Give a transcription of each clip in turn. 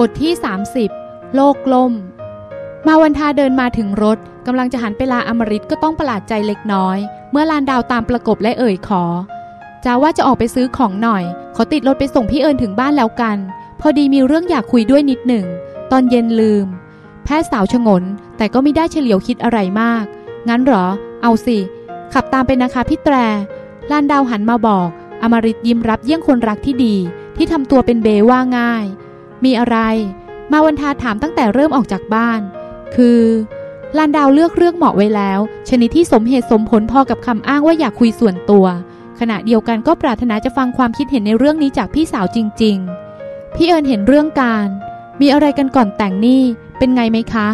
บทที่ 30 โลกล่ม มาวันทาเดินมาถึงรถกำลังจะหันไปลาอมริตก็ต้องประหลาดใจเล็กน้อย เมื่อลานดาวตามประกบและเอ่ยขอจาว่าจะออกไปซื้อของหน่อย ขอติดรถไปส่งพี่เอิญถึงบ้านแล้วกัน พอดีมีเรื่องอยากคุยด้วยนิดหนึ่ง ตอนเย็นลืม แพทย์สาวชงน แต่ก็ไม่ได้เฉลียวคิดอะไรมาก งั้นเหรอ เอาสิ ขับตามไปนะคะพี่แตรลานดาวหันมาบอก อมริตยิ้มรับเยี่ยงคนรักที่ดี ที่ทำตัวเป็นเบว่าง่าย มีอะไร มาวันทาถามตั้งแต่เริ่มออกจากบ้าน คือลานดาวเลือกเรื่องเหมาะไว้แล้ว ชนิดที่สมเหตุสมผลพอกับคำอ้างว่าอยากคุยส่วนตัว ขณะเดียวกันก็ปรารถนาจะฟังความคิดเห็นในเรื่องนี้จากพี่สาวจริง ๆ พี่เอิญเห็นเรื่องการ มีอะไรกันก่อนแต่งนี่ เป็นไงไหมคะ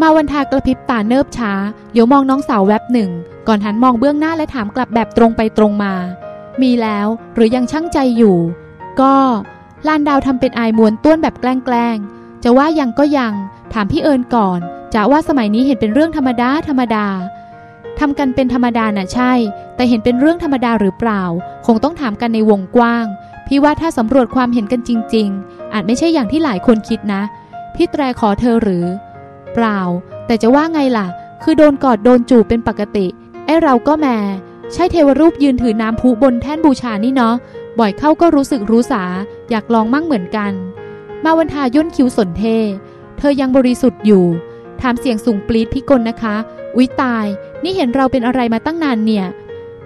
มาวันทากระพริบตาเนิบช้าเดี๋ยวมองน้องสาวแวบหนึ่ง ก่อนหันมองเบื้องหน้าและถามกลับแบบตรงไปตรงมา มีแล้วหรือยังช่างใจอยู่ ก็ ลานดาวทำเป็นอายมวนต้วนแบบแกล้งๆ จะว่ายังก็ยัง ถามพี่เอิญก่อน จะว่าสมัยนี้เห็นเป็นเรื่องธรรมดาธรรมดาทำกันเป็นธรรมดาน่ะใช่ แต่เห็นเป็นเรื่องธรรมดาหรือเปล่า คงต้องถามกันในวงกว้าง พี่ว่าถ้าสำรวจความเห็นกันจริง ๆ อาจไม่ใช่อย่างที่หลายคนคิดนะ พี่แตรขอเธอหรือ เปล่า แต่จะว่าไงล่ะ คือโดนกอดโดนจูบเป็นปกติ ไอ้เราก็แม่ใช่เทวรูปยืนถือน้ำพุบนแท่นบูชานี่เนาะ บ่อยเข้าก็รู้สึกรู้สา อยากลองมั่งเหมือนกัน มาวันทาย่นคิ้วสนเท เธอยังบริสุทธิ์อยู่ ถามเสียงสูงปลีดพิกลนะคะ อุ๊ยตาย นี่เห็นเราเป็นอะไรมาตั้งนานเนี่ย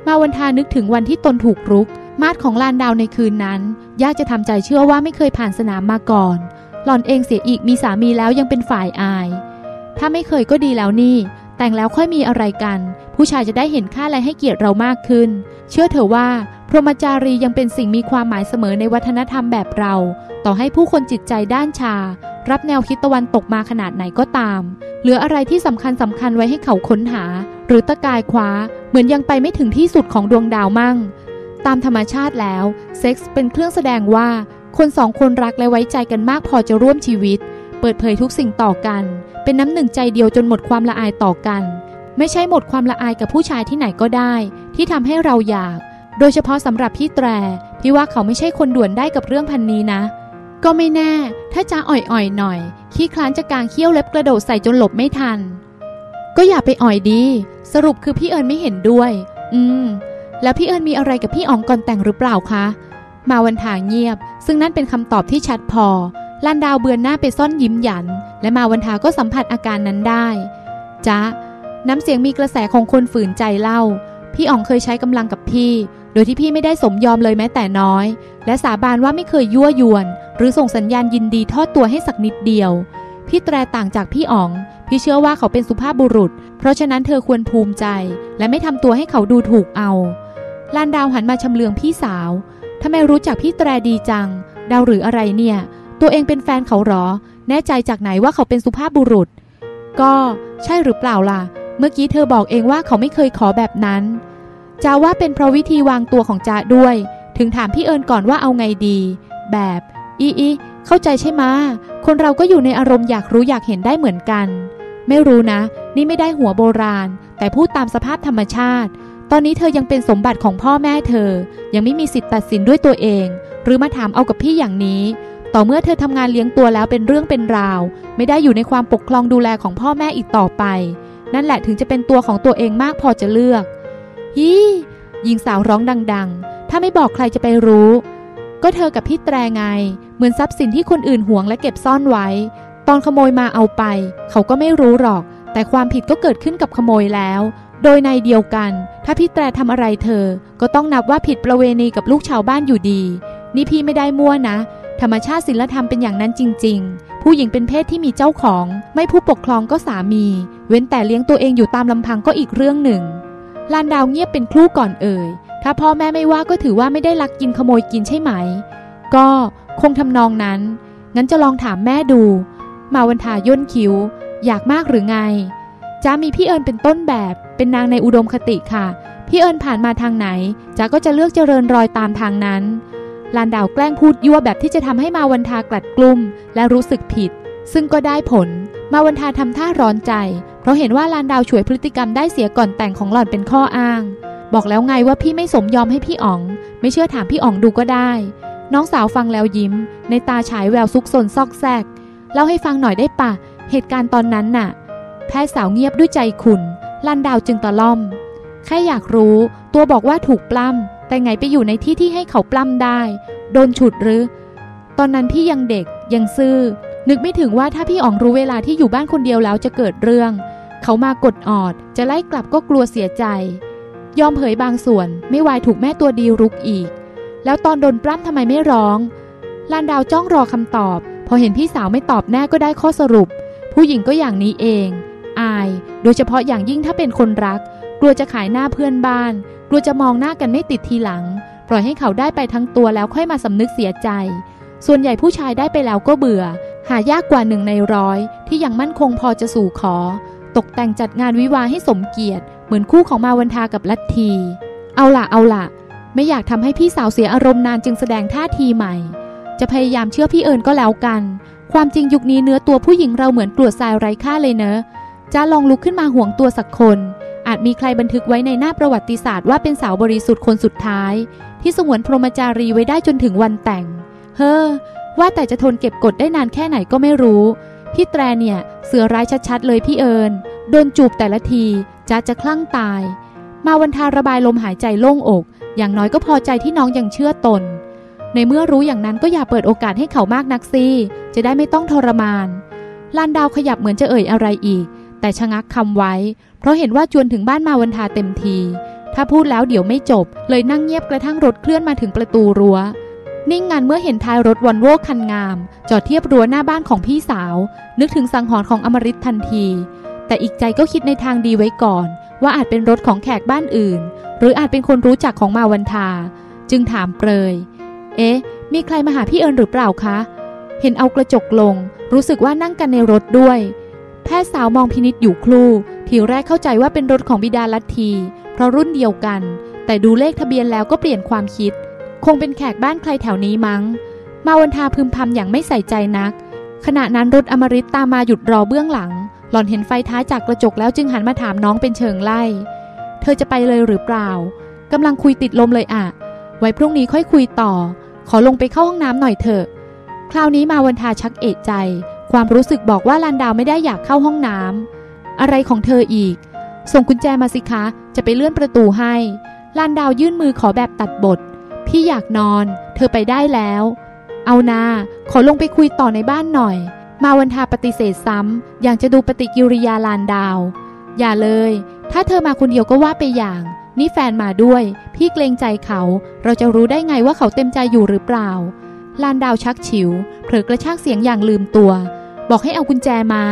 มาวันทานึกถึงวันที่ตนถูกรุก มาดของลานดาวในคืนนั้น ยากจะทำใจเชื่อว่าไม่เคยผ่านสนามมาก่อน หล่อนเองเสียอีกมีสามีแล้วยังเป็นฝ่ายอาย ถ้าไม่เคยก็ดีแล้วนี่ แต่งแล้วค่อยมีอะไรกัน ผู้ชายจะได้เห็นค่าและให้เกียรติเรามากขึ้น เชื่อเถอะว่า พรหมจารียังเป็นสิ่งมีความหมายเสมอในวัฒนธรรมแบบเรา ต่อให้ผู้คนจิตใจด้านชา รับแนวคิดตะวันตกมาขนาดไหนก็ตาม เหลืออะไรที่สำคัญสำคัญไว้ให้เขาค้นหา หรือตะกายคว้า เหมือนยังไปไม่ถึงที่สุดของดวงดาวมั่ง ตามธรรมชาติแล้ว เซ็กส์เป็นเครื่องแสดงว่า คนสองคนรักและไว้ใจกันมากพอจะร่วมชีวิต เปิดเผยทุกสิ่งต่อกัน เป็นน้ำหนึ่งใจเดียวจนหมดความละอายต่อกัน ไม่ใช่หมดความละอายกับผู้ชายที่ไหนก็ได้ ที่ทำให้เราอยาก โดยเฉพาะสำหรับพี่แตร พี่ว่าเขาไม่ใช่คนด่วนได้กับเรื่องพันนี้นะ ก็ไม่แน่ ถ้าจะอ่อยๆหน่อย ขี้คลานจะกางเขี้ยวเล็บกระโดดใส่จนหลบไม่ทัน ก็อย่าไปอ่อยดี สรุปคือพี่เอิญไม่เห็นด้วย อืม แล้วพี่เอิญมีอะไรกับพี่อ๋องก่อนแต่งหรือเปล่าคะ มาวันถาเงียบ ซึ่งนั่นเป็นคำตอบที่ชัดพอลันดาวเบือนหน้าไปซ่อนยิ้มหยัน และมาวันทาก็สัมผัสอาการนั้นได้จ๊ะน้ำเสียงมีกระแสของคนฝืนใจเล่า พี่อ๋องเคยใช้กำลังกับพี่ โดยที่พี่ไม่ได้สมยอมเลยแม้แต่น้อย และสาบานว่าไม่เคยยั่วยวน หรือส่งสัญญาณยินดีทอดตัวให้สักนิดเดียว พี่แตรต่างจากพี่อ๋อง พี่เชื่อว่าเขาเป็นสุภาพบุรุษ เพราะฉะนั้นเธอควรภูมิใจ และไม่ทำตัวให้เขาดูถูกเอาลานดาวหันมาชำเลืองพี่สาวทำไมรู้จักพี่แตรดีจัง ดาวหรืออะไรเนี่ย ตัวเองเป็นแฟนเขาหรอ แน่ใจจากไหนว่าเขาเป็นสุภาพบุรุษ ก็ใช่หรือเปล่าล่ะ เมื่อกี้เธอบอกเองว่าเขาไม่เคยขอแบบนั้น จาว่าเป็นเพราะวิธีวางตัวของจาด้วย ถึงถามพี่เอิญก่อนว่าเอาไงดี แบบ อีอีเข้าใจใช่ไหมคนเราก็อยู่ในอารมณ์อยากรู้อยากเห็นได้เหมือนกัน ไม่รู้นะ นี่ไม่ได้หัวโบราณ แต่พูดตามสภาพธรรมชาติ ตอนนี้เธอยังเป็นสมบัติของพ่อแม่เธอ ยังไม่มีสิทธิ์ตัดสินด้วยตัวเอง หรือมาถามเอากับพี่อย่างนี้ ต่อเมื่อเธอทำงานเลี้ยงตัวแล้วเป็นเรื่องเป็นราว ไม่ได้อยู่ในความปกครองดูแลของพ่อแม่อีกต่อไป นั่นแหละถึงจะเป็นตัวของตัวเองมากพอจะเลือก ฮีหญิงสาวร้องดังๆ ถ้าไม่บอกใครจะไปรู้ ก็เธอกับพี่แตรไง เหมือนทรัพย์สินที่คนอื่นหวงและเก็บซ่อนไว้ ตอนขโมยมาเอาไป เขาก็ไม่รู้หรอก แต่ความผิดก็เกิดขึ้นกับขโมยแล้ว โดยในเดียวกัน ถ้าพี่แตรทำอะไรเธอ ก็ต้องนับว่าผิดประเวณีกับลูกชาวบ้านอยู่ดี นี่พี่ไม่ได้มั่วนะ ธรรมชาติศิลธรรมเป็นอย่างนั้นจริง ๆ ผู้หญิงเป็นเพศที่มีเจ้าของ ไม่ผู้ปกครองก็สามี เว้นแต่เลี้ยงตัวเองอยู่ตามลำพังก็อีกเรื่องหนึ่ง ลานดาวเงียบเป็นครู่ก่อนเอ่ย ถ้าพ่อแม่ไม่ว่าก็ถือว่าไม่ได้ลักกินขโมยกินใช่ไหม ก็คงทำนองนั้น งั้นจะลองถามแม่ดู มาวันทาย่นคิ้ว อยากมากหรือไงจ้ามีพี่เอิญเป็นต้นแบบ เป็นนางในอุดมคติค่ะ พี่เอิญผ่านมาทางไหนจ้าก็จะเลือกเจริญรอยตามทางนั้น ลานดาวแกล้งพูดยั่วแบบที่จะทำให้มาวันทากลัดกลุ้มและรู้สึกผิด ซึ่งก็ได้ผล มาวันทาทำท่าร้อนใจ เพราะเห็นว่าลานดาวช่วยพฤติกรรมได้เสียก่อนแต่งของหล่อนเป็นข้ออ้าง บอกแล้วไงว่าพี่ไม่สมยอมให้พี่อ๋อง ไม่เชื่อถามพี่อ๋องดูก็ได้ น้องสาวฟังแล้วยิ้ม ในตาฉายแววซุกซนซอกแซกเล่าให้ฟังหน่อยได้ปะเหตุการณ์ตอนนั้นน่ะ แพทย์สาวเงียบด้วยใจขุนลันดาวจึงตะล่อม แค่อยากรู้ ตัวบอกว่าถูกปล้ำ แต่ไงไปอยู่ในที่ที่ให้เขาปล้ำได้ โดนฉุดหรือ ตอนนั้นพี่ยังเด็กยังซื่อ นึกไม่ถึงว่าถ้าพี่อ๋องรู้เวลาที่อยู่บ้านคนเดียวแล้วจะเกิดเรื่อง เขามากดออด จะไล่กลับก็กลัวเสียใจ ยอมเผยบางส่วนไม่วายถูกแม่ตัวดีรุกอีก แล้วตอนโดนปล้ำทำไมไม่ร้องลานดาวจ้องรอคำตอบ พอเห็นพี่สาวไม่ตอบแน่ก็ได้ข้อสรุป ผู้หญิงก็อย่างนี้เอง อาย โดยเฉพาะอย่างยิ่งถ้าเป็นคนรัก กลัวจะขายหน้าเพื่อนบ้าน กลัวจะมองหน้ากันไม่ติดทีหลัง ปล่อยให้เขาได้ไปทั้งตัวแล้วค่อยมาสำนึกเสียใจ ส่วนใหญ่ผู้ชายได้ไปแล้วก็เบื่อ หายากกว่าหนึ่งในร้อยที่ยังมั่นคงพอจะสู่ขอ ตกแต่งจัดงานวิวาให้สมเกียรติ เหมือนคู่ของมาวันทากับลัทธีเอาละเอาละไม่อยากทำให้พี่สาวเสียอารมณ์นานจึงแสดงท่าทีใหม่ จะพยายามเชื่อพี่เอิญก็แล้วกัน ความจริงยุคนี้เนื้อตัวผู้หญิงเราเหมือนกรวดทรายไร้ค่าเลยเนอะจะลองลุกขึ้นมาห่วงตัวสักคน อาจมีใครบันทึกไว้ในหน้าประวัติศาสตร์ว่าเป็นสาวบริสุทธิ์คนสุดท้าย ที่สงวนพรหมจารีไว้ได้จนถึงวันแต่ง เฮ้อว่าแต่จะทนเก็บกดได้นานแค่ไหนก็ไม่รู้ พี่แตรเนี่ยเสือร้ายชัดๆเลยพี่เอิญโดนจูบแต่ละทีจ้าจะคลั่งตาย มาวันทาระบายลมหายใจโล่งอก อย่างน้อยก็พอใจที่น้องยังเชื่อตน ในเมื่อรู้อย่างนั้นก็อย่าเปิดโอกาสให้เขามากนักสิจะได้ไม่ต้องทรมานลานดาวขยับเหมือนจะเอ่ยอะไรอีก แต่ชะงักคำไว้ เพราะเห็นว่าจวนถึงบ้านมาวันทาเต็มที ถ้าพูดแล้วเดี๋ยวไม่จบ เลยนั่งเงียบกระทั่งรถเคลื่อนมาถึงประตูรั้ว นิ่งงานเมื่อเห็นท้ายรถวันโวคันงาม จอดเทียบรั้วหน้าบ้านของพี่สาว นึกถึงสังหรณ์ของอมริตทันที แต่อีกใจก็คิดในทางดีไว้ก่อน ว่าอาจเป็นรถของแขกบ้านอื่น หรืออาจเป็นคนรู้จักของมาวันทา จึงถามเปรย เอ๊ะ มีใครมาหาพี่เอิญหรือเปล่าคะ เห็นเอากระจกลง รู้สึกว่านั่งกันในรถด้วย แพทย์สาวมองพินิษอยู่ครู่ทีแรกเข้าใจว่าเป็นรถของบิดาลัทธีเพราะรุ่นเดียวกัน แต่ดูเลขทะเบียนแล้วก็เปลี่ยนความคิด คงเป็นแขกบ้านใครแถวนี้มั้ง มาวันทาพึมพำอย่างไม่ใส่ใจนัก ขณะนั้นรถอมริตตามมาหยุดรอเบื้องหลัง หล่อนเห็นไฟท้ายจากกระจกแล้วจึงหันมาถามน้องเป็นเชิงไล่ เธอจะไปเลยหรือเปล่ากำลังคุยติดลมเลยอะไว้พรุ่งนี้ค่อยคุยต่อ ขอลงไปเข้าห้องน้ำหน่อยเถอะ คราวนี้มาวันทาชักเอะใจ ความรู้สึกบอกว่าลันดาวไม่ได้อยากเข้าห้องน้ำอะไรของเธออีก ส่งกุญแจมาสิคะ จะไปเลื่อนประตูให้ลันดาวยื่นมือขอแบบตัดบท พี่อยากนอน เธอไปได้แล้ว เอานาขอลงไปคุยต่อในบ้านหน่อย มาวันทาปฏิเสธซ้ำอย่างจะดูปฏิกิริยาลานดาว อย่าเลย ถ้าเธอมาคนเดียวก็ว่าไปอย่าง นี่แฟนมาด้วย พี่เกรงใจเขา เราจะรู้ได้ไงว่าเขาเต็มใจอยู่หรือเปล่า ลานดาวชักฉิวเผลอกระชากเสียงอย่างลืมตัว บอกให้เอากุญแจมา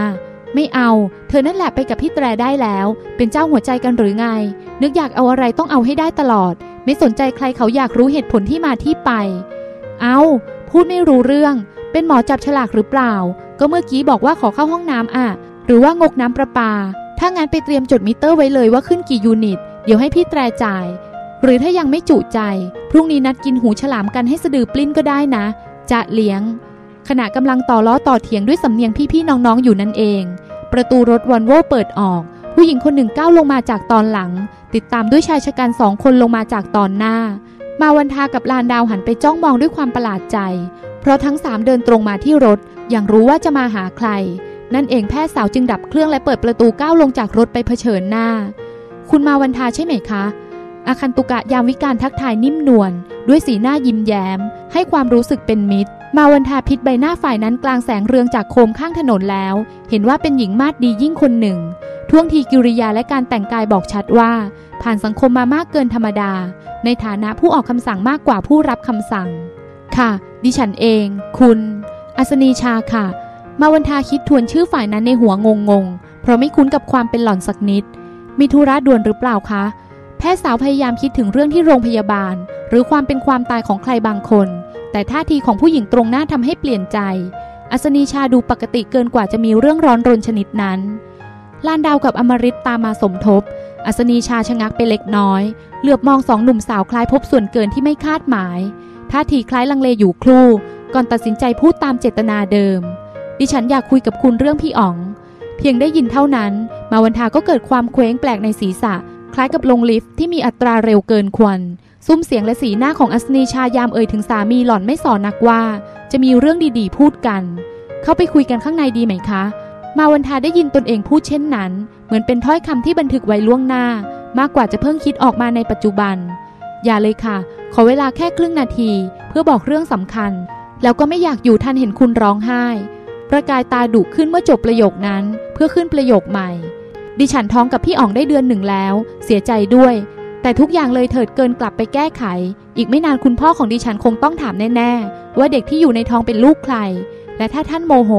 ไม่เอา เธอนั่นแหละไปกับพี่แตรได้แล้ว เป็นเจ้าหัวใจกันหรือไง นึกอยากเอาอะไรต้องเอาให้ได้ตลอด ไม่สนใจใครเขาอยากรู้เหตุผลที่มาที่ไป เอาพูดไม่รู้เรื่อง เป็นหมอจับฉลากหรือเปล่า ก็เมื่อกี้บอกว่าขอเข้าห้องน้ำอะ หรือว่างกน้ำประปา ถ้างั้นไปเตรียมจดมิเตอร์ไว้เลยว่าขึ้นกี่ยูนิต เดี๋ยวให้พี่แตรจ่าย หรือถ้ายังไม่จุใจ พรุ่งนี้นัดกินหูฉลามกันให้สะดือปลิ้นก็ได้นะ จะเลี้ยง ขณะกำลังต่อล้อต่อเถียงด้วยสำเนียงพี่ๆน้องๆอยู่นั่นเอง ประตูรถวอนโว่เปิดออก ผู้หญิงคนหนึ่งก้าวลงมาจากตอนหลัง ติดตามด้วยชายชะกันสองคนลงมาจากตอนหน้า มาวันทากับลานดาวหันไปจ้องมองด้วยความประหลาดใจ เพราะทั้งสามเดินตรงมาที่รถ อย่างรู้ว่าจะมาหาใคร นั่นเองแพทย์สาวจึงดับเครื่องและเปิดประตูก้าวลงจากรถไปเผชิญหน้า คุณมาวันทาใช่ไหมคะ อาคันตุกะยามวิการทักทายนิ่มนวลด้วยสีหน้ายิ้มแย้ม ให้ความรู้สึกเป็นมิตร มาวันทาพิษใบหน้าฝ่ายนั้นกลางแสงเรืองจากโคมข้างถนนแล้ว เห็นว่าเป็นหญิงมาดดียิ่งคนหนึ่ง ท่วงทีกิริยาและการแต่งกายบอกชัดว่า ผ่านสังคมมามากเกินธรรมดา ในฐานะผู้ออกคำสั่งมากกว่าผู้รับคำสั่ง ค่ะ ดิฉันเอง คุณ อัศนีชาค่ะ มาวันทาคิดทวนชื่อฝ่ายนั้นในหัวงงงเพราะไม่คุ้นกับความเป็นหล่อนสักนิด มีธุระด่วนหรือเปล่าคะ แพทย์สาวพยายามคิดถึงเรื่องที่โรงพยาบาล หรือความเป็นความตายของใครบางคน แต่ท่าทีของผู้หญิงตรงหน้าทำให้เปลี่ยนใจ อัศนีชาดูปกติเกินกว่าจะมีเรื่องร้อนรนชนิดนั้น ลานดาวกับอมริตตามมาสมทบ อัศนีชาชะงักไปเล็กน้อย เหลือบมองสองหนุ่มสาวคล้ายพบส่วนเกินที่ไม่คาดหมาย ท่าทีคล้ายลังเลอยู่ครู่ ก่อนตัดสินใจพูดตามเจตนาเดิม ดิฉันอยากคุยกับคุณเรื่องพี่อ๋อง เพียงได้ยินเท่านั้น มาวันทาก็เกิดความเคว้งแปลกในศีรษะ คล้ายกับลงลิฟต์ที่มีอัตราเร็วเกินควร ซุ้มเสียงและสีหน้าของอัศนีชายามเอ่ยถึงสามีหล่อนไม่สอนนักว่า จะมีเรื่องดีๆ พูดกัน เข้าไปคุยกันข้างในดีไหมคะ มาวันทาได้ยินตนเองพูดเช่นนั้น เหมือนเป็นถ้อยคำที่บันทึกไว้ล่วงหน้า มากกว่าจะเพิ่งคิดออกมาในปัจจุบัน อย่าเลยค่ะ ขอเวลาแค่ครึ่งนาที เพื่อบอกเรื่องสำคัญ แล้วก็ไม่อยากอยู่ทันเห็นคุณร้องไห้ ประกายตาดุขึ้นเมื่อจบประโยคนั้น เพื่อขึ้นประโยคใหม่ ดิฉันท้องกับพี่อ๋องได้เดือนหนึ่งแล้ว เสียใจด้วย แต่ทุกอย่างเลยเถิดเกินกลับไปแก้ไข อีกไม่นานคุณพ่อของดิฉันคงต้องถามแน่ๆว่าเด็กที่อยู่ในท้องเป็นลูกใครและถ้าท่านโมโห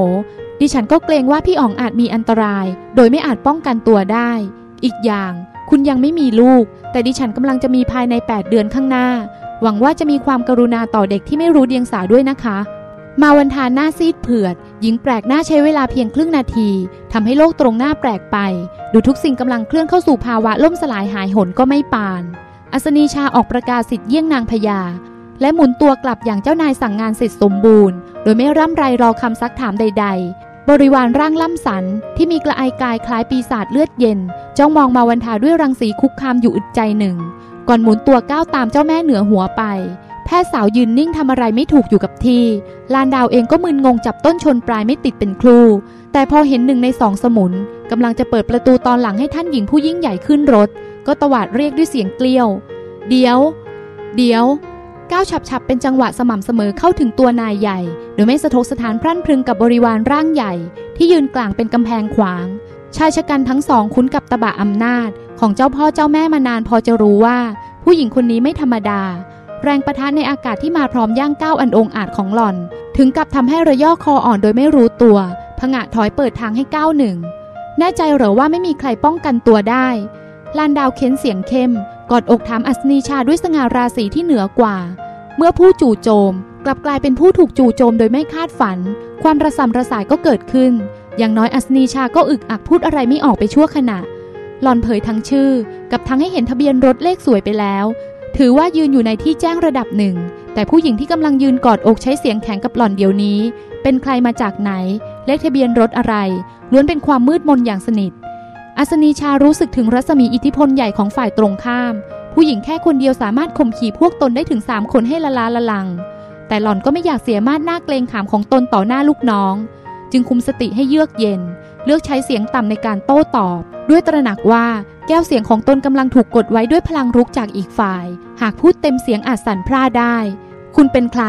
ดิฉันก็เกรงว่าพี่อ๋องอาจมีอันตราย โดยไม่อาจป้องกันตัวได้ อีกอย่าง คุณยังไม่มีลูก แต่ดิฉันกำลังจะมีภายใน 8 เดือนข้างหน้า หวังว่าจะมีความกรุณาต่อเด็กที่ไม่รู้เดียงสาด้วยนะคะ มาวันทานหน้าซีดเผือด หญิงแปลกหน้าใช้เวลาเพียงครึ่งนาทีทำให้โลกตรงหน้าแปลกไป ดูทุกสิ่งกำลังเคลื่อนเข้าสู่ภาวะล่มสลายหายหนก็ไม่ปาน อัศนีชาออกประกาศสิทธิ์เยี่ยงนางพญาและหมุนตัวกลับอย่างเจ้านายสั่งงานเสร็จสมบูรณ์ โดยไม่ร่ำไรรอคำซักถามใด ๆ บริวารร่างล่ำสันที่มีกระไอกายคล้ายปีศาจเลือดเย็น จ้องมองมาวันทาด้วยรังสีคุกคามอยู่อึดใจหนึ่ง ก่อนหมุนตัวก้าวตามเจ้าแม่เหนือหัวไป แพทย์สาวยืนนิ่งทำอะไรไม่ถูกอยู่กับที่ ลานดาวเองก็มึนงงจับต้นชนปลายไม่ติดเป็นครู แต่พอเห็นหนึ่งในสองสมุนกำลังจะเปิดประตูตอนหลังให้ท่านหญิงผู้ยิ่งใหญ่ขึ้นรถ ก็ตวาดเรียกด้วยเสียงเกลียว เดี๋ยว เดี๋ยว ก้าวฉับๆ เป็นจังหวะสม่ำเสมอเข้าถึงตัวนายใหญ่ โดยไม่สะทกสถานพรั่นพรึงกับบริวารร่างใหญ่ ที่ยืนกลางเป็นกำแพงขวาง ชายชะกันทั้งสองคุ้นกับตบะอำนาจ ของเจ้าพ่อเจ้าแม่มานานพอจะรู้ว่า ผู้หญิงคนนี้ไม่ธรรมดา แรงประทะในอากาศที่มาพร้อมย่างก้าวอันองอาจของหล่อน ถึงกับทำให้ระย่อคออ่อนโดยไม่รู้ตัวผงะถอยเปิดทางให้ก้าวหนึ่งแน่ใจเหรอว่าไม่มีใครป้องกันตัวได้ลานดาวเค้นเสียงเข้ม กอดอกถามอัศนีชาด้วยสง่าราศีที่เหนือกว่า เมื่อผู้จู่โจม กลับกลายเป็นผู้ถูกจู่โจมโดยไม่คาดฝัน ความระสำระสายก็เกิดขึ้น อย่างน้อยอัศนีชาก็อึกอักพูดอะไรไม่ออกไปชั่วขณะ หล่อนเผยทั้งชื่อ กับทั้งให้เห็นทะเบียนรถเลขสวยไปแล้ว ถือว่ายืนอยู่ในที่แจ้งระดับหนึ่ง แต่ผู้หญิงที่กำลังยืนกอดอกใช้เสียงแข็งกับหล่อนเดี๋ยวนี้ เป็นใครมาจากไหน เลขทะเบียนรถอะไร ล้วนเป็นความมืดมนอย่างสนิท อัศนีชารู้สึกถึงรัศมีอิทธิพลใหญ่ของฝ่ายตรงข้าม ผู้หญิงแค่คนเดียวสามารถข่มขี่พวกตนได้ถึงสามคนให้ละลาละลัง แต่หล่อนก็ไม่อยากเสียมาดหน้าเกรงขามของตนต่อหน้าลูกน้อง จึงคุมสติให้เยือกเย็น เลือกใช้เสียงต่ำในการโต้ตอบ ด้วยตระหนักว่าแก้วเสียงของตนกำลังถูกกดไว้ด้วยพลังรุกจากอีกฝ่าย หากพูดเต็มเสียงอาจสั่นพร่าได้ คุณเป็นใคร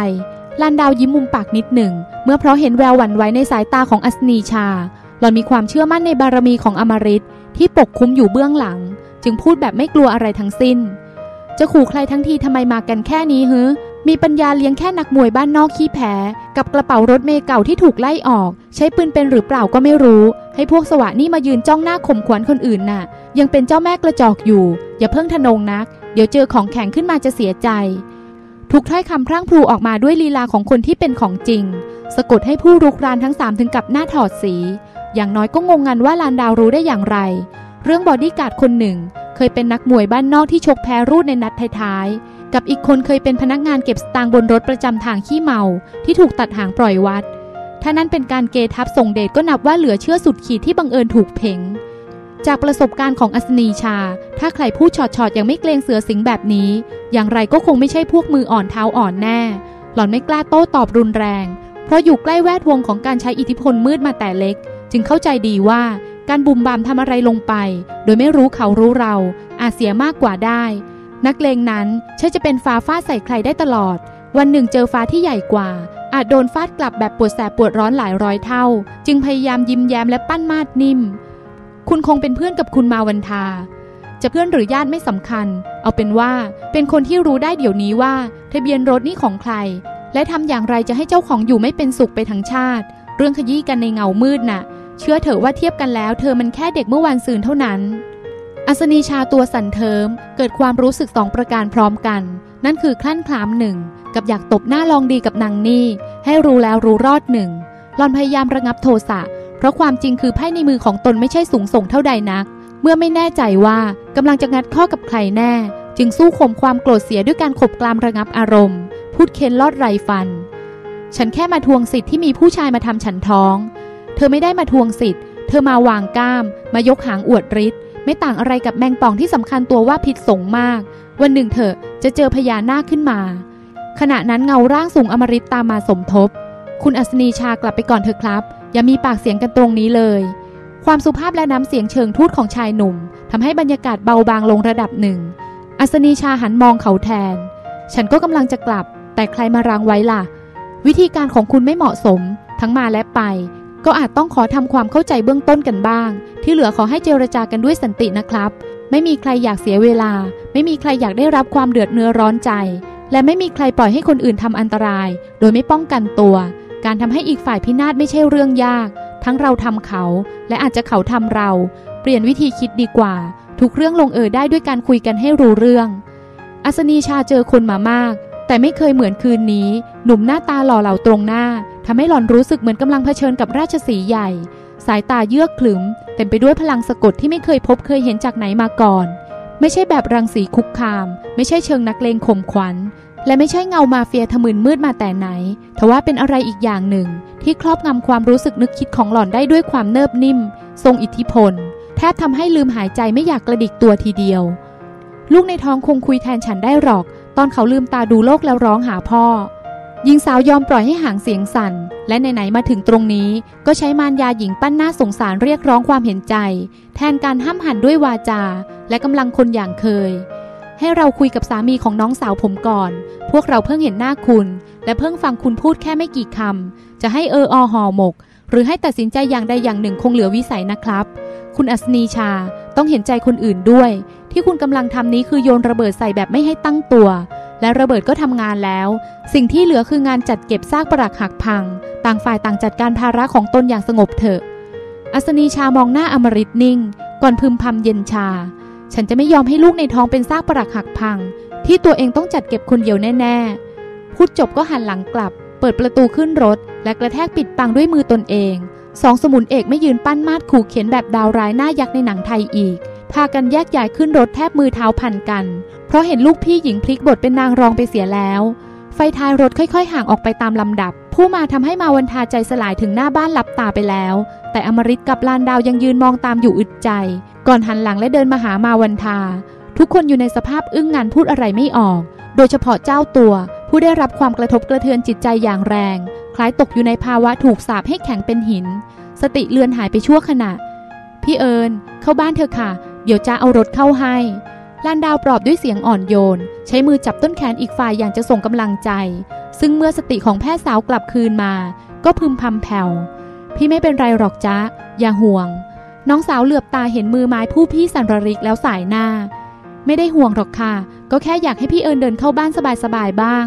ลานดาวยิ้มมุมปากนิดหนึ่ง เมื่อเพราะเห็นแววหวั่นไหวในสายตาของอัศนีชา หล่อนมีความเชื่อมั่นในบารมีของอมริตที่ปกคุ้มอยู่เบื้องหลัง จึงพูดแบบไม่กลัวอะไรทั้งสิ้น จะขู่ใครทั้งทีทำไมมากันแค่นี้ฮึมีปัญญาเลี้ยงแค่นักมวยบ้านนอกขี้แพ้ กับกระเป๋ารถเมย์เก่าที่ถูกไล่ออก ใช้ปืนเป็นหรือเปล่าก็ไม่รู้ ให้พวกสวะนี่มายืนจ้องหน้าข่มขวัญคนอื่นน่ะ ยังเป็นเจ้าแม่กระจอกอยู่ อย่าเพิ่งทะนงนัก เดี๋ยวเจอของแข็งขึ้นมาจะเสียใจ ทุกถ้อยคำพรั่งพรูออกมาด้วยลีลาของคนที่เป็นของจริง สะกดให้ผู้รุกรานทั้งสามถึงกับหน้าถอดสี อย่างน้อยก็งงงันว่าลานดาวรู้ได้อย่างไร เรื่องบอดี้การ์ดคนหนึ่ง เคยเป็นนักมวยบ้านนอกที่ชกแพ้รูดในนัดท้ายๆ กับอีกคนเคยเป็นพนักงานเก็บสตางค์บนรถประจำทางขี้เมา ที่ถูกตัดหางปล่อยวัด ถ้านั้นเป็นการเกทับส่งเดชก็นับว่าเหลือเชื่อสุดขีดที่บังเอิญถูกเพ่งจากประสบการณ์ของอัศนีชา ถ้าใครพูดชอดๆยังไม่เกรงเสือสิงแบบนี้ อย่างไรก็คงไม่ใช่พวกมืออ่อนเท้าอ่อนแน่ หล่อนไม่กล้าโต้ตอบรุนแรง เพราะอยู่ใกล้แวดวงของการใช้อิทธิพลมืดมาแต่เล็ก จึงเข้าใจดีว่าการบุมบามทำอะไรลงไป โดยไม่รู้เขารู้เรา อาจเสียมากกว่าได้ นักเลงนั้นเชื่อจะเป็นฟ้าฟาดใส่ใครได้ตลอด วันหนึ่งเจอฟ้าที่ใหญ่กว่า อาจโดนฟาดกลับแบบปวดแสบปวดร้อนหลายร้อยเท่า จึงพยายามยิ้มแย้มและปั้นมาดนิ่ม คุณคงเป็นเพื่อนกับคุณมาวันทา จะเพื่อนหรือญาติไม่สำคัญ เอาเป็นว่าเป็นคนที่รู้ได้เดี๋ยวนี้ว่า ทะเบียนรถนี่ของใคร และทำอย่างไรจะให้เจ้าของอยู่ไม่เป็นสุขไปทั้งชาติ เรื่องขยี้กันในเงามืดน่ะ เชื่อเถอะว่าเทียบกันแล้ว เธอมันแค่เด็กเมื่อวันซืนเท่านั้น อัศนีชาตัวสั่นเทิม เกิดความรู้สึกสองประการพร้อมกัน นั่นคือคลั่นคลามหนึ่งกับอยากตบหน้าลองดีกับนางนี่ ให้รู้แล้วรู้รอดหนึ่งหลอนพยายามระงับโทสะ เพราะความจริงคือไพ่ในมือของตนไม่ใช่สูงส่งเท่าใดนัก เมื่อไม่แน่ใจว่ากำลังจะงัดข้อกับใครแน่ จึงสู้ข่มความโกรธเสียด้วยการขบกลามระงับอารมณ์ พูดเค้นลอดไรฟัน ฉันแค่มาทวงสิทธิ์ที่มีผู้ชายมาทำฉันท้อง ธอไม่ได้มาทวงสิทธิ์ เธอมาวางก้าม มายกหางอวดฤทธิ์ไม่ต่างอะไรกับแมงป่องที่สำคัญตัวว่าผิดสงมาก วันหนึ่งเถอจะเจอพญานาคขึ้นมา ขณะนั้นเงาร่างสูงอมฤตตามมาสมทบ คุณอัศนีชากลับไปก่อนเถอะครับ อย่ามีปากเสียงกันตรงนี้เลย ความสุภาพและน้ำเสียงเชิงทูตของชายหนุ่มทำให้บรรยากาศเบาบางลงระดับหนึ่ง อัศนีชาหันมองเขาแทน ฉันก็กำลังจะกลับ แต่ใครมารังไว้ล่ะ วิธีการของคุณไม่เหมาะสม ทั้งมาและไป ก็อาจต้องขอทำความเข้าใจเบื้องต้นกันบ้าง ที่เหลือขอให้เจรจากันด้วยสันตินะครับ ไม่มีใครอยากเสียเวลา ไม่มีใครอยากได้รับความเดือดเนื้อร้อนใจ และไม่มีใครปล่อยให้คนอื่นทำอันตราย โดยไม่ป้องกันตัว การทำให้อีกฝ่ายพินาศไม่ใช่เรื่องยาก ทั้งเราทำเขา และอาจจะเขาทำเรา เปลี่ยนวิธีคิดดีกว่า ทุกเรื่องลงเอยได้ด้วยการคุยกันให้รู้เรื่อง อัศนีชาเจอคนมามาก แต่ไม่เคยเหมือนคืนนี้ หนุ่มหน้าตาหล่อเหลาตรงหน้า ทำให้หล่อนรู้สึกเหมือนกำลังเผชิญกับราชสีใหญ่ สายตาเยือกขลึม เต็มไปด้วยพลังสะกดที่ไม่เคยพบเคยเห็นจากไหนมาก่อน ไม่ใช่แบบรังสีคุกคาม ไม่ใช่เชิงนักเลงข่มขวัญ และไม่ใช่เงามาเฟียทะมึนมืดมาแต่ไหน ทว่าเป็นอะไรอีกอย่างหนึ่ง ที่ครอบงำความรู้สึกนึกคิดของหล่อนได้ด้วยความเนิบนิ่ม ทรงอิทธิพล แทบทำให้ลืมหายใจไม่อยากกระดิกตัวทีเดียว ลูกในท้องคงคุยแทนฉันได้หรอก ตอนเขาลืมตาดูโลกแล้วร้องหาพ่อ หญิงสาวยอมปล่อยให้หางเสียงสั่น และไหนๆมาถึงตรงนี้ ก็ใช้มารยาหญิงปั้นหน้าสงสารเรียกร้องความเห็นใจ แทนการห้ามหันด้วยวาจา และกำลังคนอย่างเคย ให้เราคุยกับสามีของน้องสาวผมก่อน พวกเราเพิ่งเห็นหน้าคุณ และเพิ่งฟังคุณพูดแค่ไม่กี่คำจะให้เอออห่อหมก หรือให้ตัดสินใจอย่างใดอย่างหนึ่งคงเหลือวิสัยนะครับ คุณอัศนีชาต้องเห็นใจคนอื่นด้วย ที่คุณกำลังทำนี้คือโยนระเบิดใส่แบบไม่ให้ตั้งตัว และระเบิดก็ทำงานแล้ว สิ่งที่เหลือคืองานจัดเก็บซากปรักหักพัง ต่างฝ่ายต่างจัดการภาระของตนอย่างสงบเถอะ อัศนีชามองหน้าอมริตนิ่ง ก่อนพึมพำเย็นชา ฉันจะไม่ยอมให้ลูกในท้องเป็นซากปรักหักพัง ที่ตัวเองต้องจัดเก็บคนเดียวแน่ๆพูดจบก็หันหลังกลับ เปิดประตูขึ้นรถ และกระแทกปิดปังด้วยมือตนเองสองสมุนเอกไม่ยืนปั้นมาดขู่เขียนแบบดาวร้ายหน้ายักษ์ในหนังไทยอีก พากันแยกย้ายขึ้นรถแทบมือเท้าพันกัน เพราะเห็นลูกพี่หญิงพลิกบทเป็นนางรองไปเสียแล้ว ไฟท้ายรถค่อยๆ ห่างออกไปตามลำดับ ผู้มาทำให้มาวันทาใจสลายถึงหน้าบ้านหลับตาไปแล้ว แต่อมริตกับลานดาวยังยืนมองตามอยู่อึดใจ ก่อนหันหลังและเดินมาหามาวันทา ทุกคนอยู่ในสภาพอึ้งงานพูดอะไรไม่ออก โดยเฉพาะเจ้าตัว ผู้ได้รับความกระทบกระเทือนจิตใจอย่างแรง คล้ายตกอยู่ในภาวะถูกสาปให้แข็งเป็นหิน สติเลือนหายไปชั่วขณะพี่เอิญเข้าบ้านเธอค่ะ เดี๋ยวจะเอารถเข้าให้ ลานดาวปลอบด้วยเสียงอ่อนโยน ใช้มือจับต้นแขนอีกฝ่ายอย่างจะส่งกำลังใจ ซึ่งเมื่อสติของแพทย์สาวกลับคืนมา ก็พึมพำแผ่ว พี่ไม่เป็นไรหรอกจ๊ะอย่าห่วง น้องสาวเหลือบตาเห็นมือไม้ผู้พี่สันรริกแล้วสายหน้า ไม่ได้ห่วงหรอกค่ะ ก็แค่อยากให้พี่เอิญเดินเข้าบ้านสบายๆบ้าง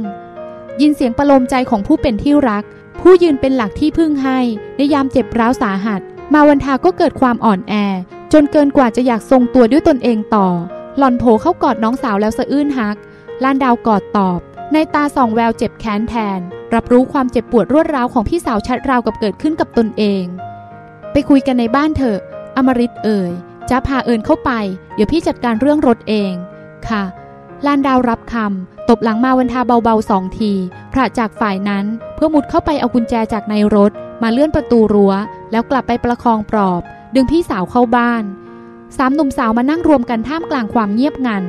ยินเสียงประโลมใจของผู้เป็นที่รัก ผู้ยืนเป็นหลักที่พึ่งให้ในยามเจ็บร้าวสาหัส มาวันทาก็เกิดความอ่อนแอ จนเกินกว่าจะอยากทรงตัวด้วยตนเองต่อ หล่อนโผเข้ากอดน้องสาวแล้วสะอื้นฮักลานดาวกอดตอบ ในตาส่องแววเจ็บแค้นแทน รับรู้ความเจ็บปวดรวดร้าวของพี่สาวชัดราวกับเกิดขึ้นกับตนเอง ไปคุยกันในบ้านเถอะ อมริตเอ่ยจะพาเอิญเข้าไป เดี๋ยวพี่จัดการเรื่องรถเอง ค่ะลานดาวรับคำ ตบหลังมาวันทาเบาๆสองที พระจากฝ่ายนั้นเพื่อมุดเข้าไปเอากุญแจจากในรถ มาเลื่อนประตูรั้ว แล้วกลับไปประคองปลอบ ดึงพี่สาวเข้าบ้าน สามหนุ่มสาวมานั่งรวมกันท่ามกลางความเงียบงัน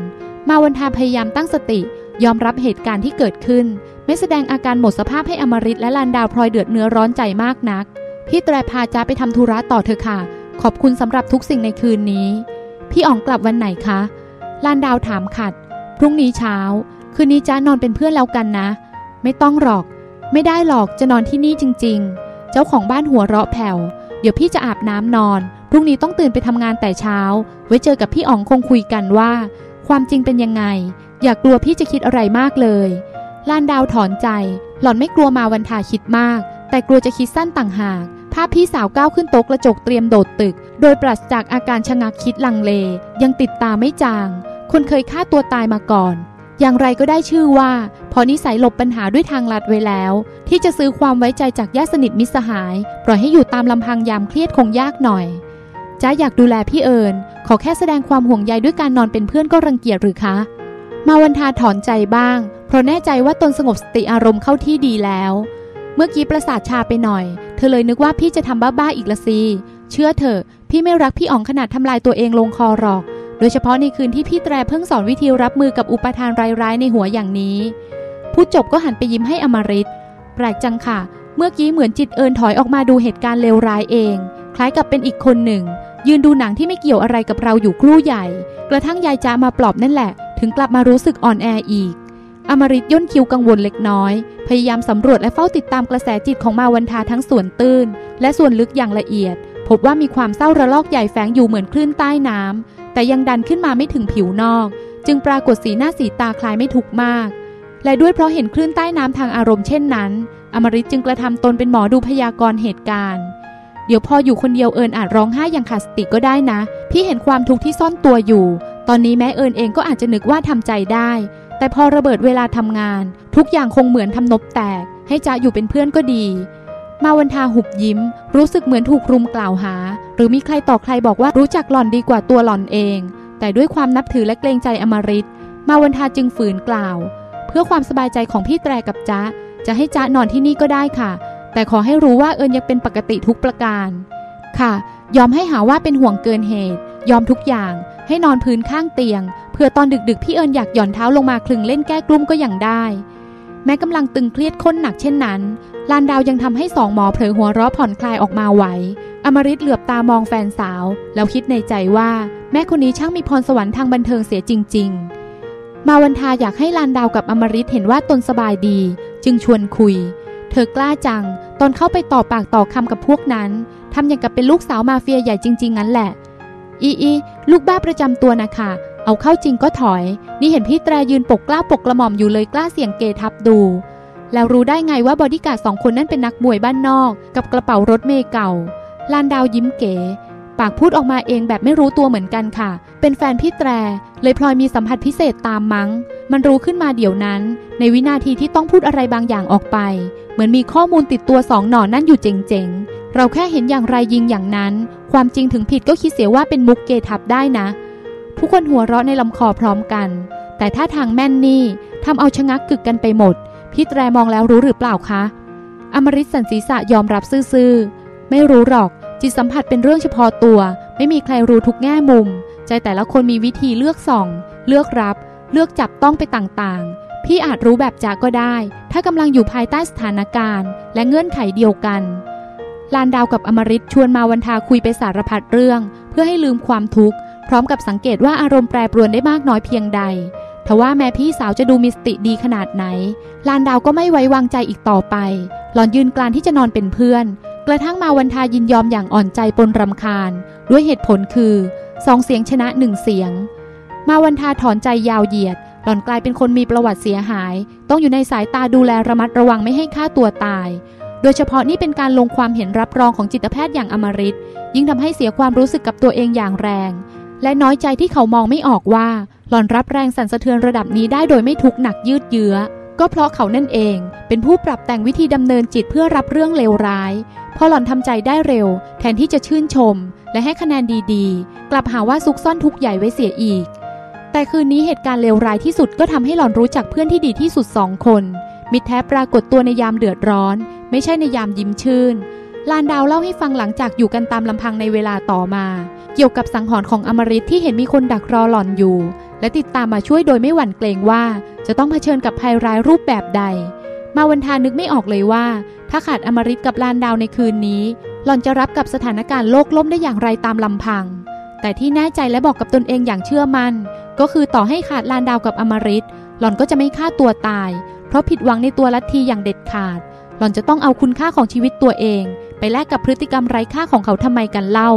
มาวันทาพยายามตั้งสติ ยอมรับเหตุการณ์ที่เกิดขึ้น ไม่แสดงอาการหมดสภาพให้อมริตและลานดาวพลอยเดือดเนื้อร้อนใจมากนัก พี่แตรพาจ้าไปทำธุระต่อเถอะค่ะ ขอบคุณสำหรับทุกสิ่งในคืนนี้ พี่อ๋องกลับวันไหนคะ ลานดาวถามขัด พรุ่งนี้เช้า คืนนี้จ้านอนเป็นเพื่อนแล้วกันนะ ไม่ต้องหรอก ไม่ได้หรอกจะนอนที่นี่จริง ๆ เจ้าของบ้านหัวเราะแผ่ว เดี๋ยวพี่จะอาบน้ำนอน พรุ่งนี้ต้องตื่นไปทำงานแต่เช้า ไว้เจอกับพี่อ๋องคงคุยกันว่า ความจริงเป็นยังไง อยากกลัวพี่จะคิดอะไรมากเลยลานดาวถอนใจ หล่อนไม่กลัวมาวันทาคิดมาก แต่กลัวจะคิดสั้นต่างหาก ภาพพี่สาวก้าวขึ้นโต๊ะกระจกเตรียมโดดตึก โดยปราศจากอาการชะงักคิดลังเล ยังติดตาไม่จาง คนเคยฆ่าตัวตายมาก่อน อย่างไรก็ได้ชื่อว่า พอนิสัยหลบปัญหาด้วยทางลัดไว้แล้ว ที่จะซื้อความไว้ใจจากญาติสนิทมิสหาย ปล่อยให้อยู่ตามลำพังยามเครียดคงยากหน่อยจ้าอยากดูแลพี่เอิญขอแค่แสดงความห่วงใยด้วยการนอนเป็นเพื่อนก็รังเกียจหรือคะ มาวันทาถอนใจบ้าง เพราะแน่ใจว่าตนสงบสติอารมณ์เข้าที่ดีแล้ว เมื่อกี้ประสาทชาไปหน่อย เธอเลยนึกว่าพี่จะทำบ้าๆอีกละสิเชื่อเถอะพี่ไม่รักพี่อ๋องขนาดทำลายตัวเองลงคอหรอก โดยเฉพาะในคืนที่พี่แตรเพิ่งสอนวิธีรับมือกับอุปทานร้ายๆในหัวอย่างนี้พูดจบก็หันไปยิ้มให้อมริตแปลกจังค่ะ เมื่อกี้เหมือนจิตเอินถอยออกมาดูเหตุการณ์เลวร้ายเอง คล้ายกับเป็นอีกคนหนึ่ง ยืนดูหนังที่ไม่เกี่ยวอะไรกับเราอยู่ครู่ใหญ่ กระทั่งยายจ้ามาปลอบนั่นแหละ ถึงกลับมารู้สึกอ่อนแออีก อมริตย่นคิวกังวลเล็กน้อย พยายามสำรวจและเฝ้าติดตามกระแสจิตของมาวันทาทั้งส่วนตื้น และส่วนลึกอย่างละเอียด พบว่ามีความเศร้าระลอกใหญ่แฝงอยู่เหมือนคลื่นใต้น้ำแต่ยังดันขึ้นมาไม่ถึงผิวนอก จึงปรากฏสีหน้าสีตาคลายไม่ถูกมาก และด้วยเพราะเห็นคลื่นใต้น้ำทางอารมณ์เช่นนั้น อมริตจึงกระทำตนเป็นหมอดูพยากรณ์เหตุการณ์ เดี๋ยวพออยู่คนเดียวเอิญอาจร้องไห้อย่างขาดสติก็ได้นะ พี่เห็นความทุกข์ที่ซ่อนตัวอยู่ ตอนนี้แม้เอิญเองก็อาจจะนึกว่าทำใจได้ แต่พอระเบิดเวลาทำงาน ทุกอย่างคงเหมือนทำนบแตก ให้จ้าอยู่เป็นเพื่อนก็ดี มาวันทาหุบยิ้ม รู้สึกเหมือนถูกรุมกล่าวหา หรือมีใครต่อใครบอกว่ารู้จักหล่อนดีกว่าตัวหล่อนเอง แต่ด้วยความนับถือและเกรงใจอมริตมาวันทาจึงฝืนกล่าว เพื่อความสบายใจของพี่แตรกับจ๊ะจะให้จ๊ะนอนที่นี่ก็ได้ค่ะ แต่ขอให้รู้ว่าเอิญยังเป็นปกติทุกประการ ค่ะ ยอมให้หาว่าเป็นห่วงเกินเหตุ ยอมทุกอย่าง ให้นอนพื้นข้างเตียงเพื่อตอนดึกๆพี่เอิญอยากหย่อนเท้าลงมาคลึงเล่นแก้กลุ้มก็ยังได้ แม้กำลังตึงเครียดค้นหนักเช่นนั้น ลานดาวยังทำให้สองหมอเผลอหัวเราะผ่อนคลายออกมาไหว อมริตเหลือบตามองแฟนสาว แล้วคิดในใจว่า แม่คนนี้ช่างมีพรสวรรค์ทางบันเทิงเสียจริง ๆ มาวันทาอยากให้ลานดาวกับอมริตเห็นว่าตนสบายดี จึงชวนคุย เธอกล้าจัง ตอนเข้าไปต่อปากต่อคำกับพวกนั้นทำอย่างกับเป็นลูกสาวมาเฟียใหญ่จริง ๆ งั้นแหละ อีอีลูกบ้าประจำตัวนะคะเอาเข้าจริงก็ถอย นี่เห็นพี่แตรยืนปกเกล้าปกกระหม่อมอยู่เลยกล้าเสี่ยงเกทับดู แล้วรู้ได้ไงว่าบอดี้การ์ดสองคนนั้นเป็นนักมวยบ้านนอก กับกระเป๋ารถเมล์เก่า ลานดาวยิ้มเก๋ ปากพูดออกมาเองแบบไม่รู้ตัวเหมือนกันค่ะ เป็นแฟนพี่แตร เลยพลอยมีสัมผัสพิเศษตามมัง้ง มันรู้ขึ้นมาเดี๋ยวนั้น ในวินาทีที่ต้องพูดอะไรบางอย่างออกไป เหมือนมีข้อมูลติดตัวสองหน่อนั่นอยู่เจ๋งๆ เราแค่เห็นอย่างไรยิงอย่างนั้น ความจริงถึงผิดก็คิดเสียว่าเป็นมุกเกทับได้นะ ผู้คนหัวเราะในลำคอพร้อมกัน แต่ถ้าทางแม่นนี่ทำเอาชะงักกึกกันไปหมด พี่แตรมองแล้วรู้หรือเปล่าคะ อมริตสันศีษะยอมรับซื่อๆ ไม่รู้หรอก จิตสัมผัสเป็นเรื่องเฉพาะตัว ไม่มีใครรู้ทุกแง่มุม ใจแต่ละคนมีวิธีเลือกส่อง เลือกรับ เลือกจับต้องไปต่างๆ พี่อาจรู้แบบจากก็ได้ ถ้ากำลังอยู่ภายใต้สถานการณ์ และเงื่อนไขเดียวกัน ลานดาวกับอมริตชวนมาวันทาคุยไปสารพัดเรื่อง เพื่อให้ลืมความทุกข์ พร้อมกับสังเกตว่าอารมณ์แปรปรวนได้มากน้อยเพียงใด ทว่าแม้พี่สาวจะดูมีสติดีขนาดไหน ลานดาวก็ไม่ไว้วางใจอีกต่อไป หล่อนยืนกลานที่จะนอนเป็นเพื่อน กระทั่งมาวันทายินยอมอย่างอ่อนใจปนรำคาญ ด้วยเหตุผลคือสองเสียงชนะหนึ่งเสียง มาวันทาถอนใจยาวเหยียด หล่อนกลายเป็นคนมีประวัติเสียหาย ต้องอยู่ในสายตาดูแลระมัดระวังไม่ให้ฆ่าตัวตาย โดยเฉพาะนี่เป็นการลงความเห็นรับรองของจิตแพทย์อย่างอมฤตยิ่งทำให้เสียความรู้สึกกับตัวเองอย่างแรง และน้อยใจที่เขามองไม่ออกว่า หล่อนรับแรงสั่นสะเทือนระดับนี้ได้โดยไม่ทุกข์หนักยืดเยื้อ ก็เพราะเขานั่นเอง เป็นผู้ปรับแต่งวิธีดำเนินจิตเพื่อรับเรื่องเลวร้าย พอหล่อนทำใจได้เร็ว แทนที่จะชื่นชม และให้คะแนนดีๆ กลับหาว่าซุกซ่อนทุกใหญ่ไว้เสียอีก แต่คืนนี้เหตุการณ์เลวร้ายที่สุดก็ทำให้หล่อนรู้จักเพื่อนที่ดีที่สุดสองคน มิตรแท้ปรากฏตัวในยามเดือดร้อน ไม่ใช่ในยามยิ้มชื่นลานดาวเล่าให้ฟังหลังจากอยู่กันตามลำพังในเวลาต่อมา เกี่ยวกับสังหรณ์ของอมริตที่เห็นมีคนดักรอหล่อนอยู่ และติดตามมาช่วยโดยไม่หวั่นเกรงว่าจะต้องเผชิญกับภัยร้ายรูปแบบใด มาวันทานึกไม่ออกเลยว่า ถ้าขาดอมริตกับลานดาวในคืนนี้ หล่อนจะรับกับสถานการณ์โลกล่มได้อย่างไรตามลำพัง แต่ที่แน่ใจและบอกกับตนเองอย่างเชื่อมัน่น ก็คือต่อให้ขาดลานดาวกับอมริตหล่อนก็จะไม่ฆ่าตัวตาย เพราะผิดหวังในตัวลัทธิอย่างเด็ดขาด หล่อนจะต้องเอาคุณค่าของชีวิตตัวเอง ไปแลกกับพฤติกรรมไร้ค่าของเขาทำไมกันเล่า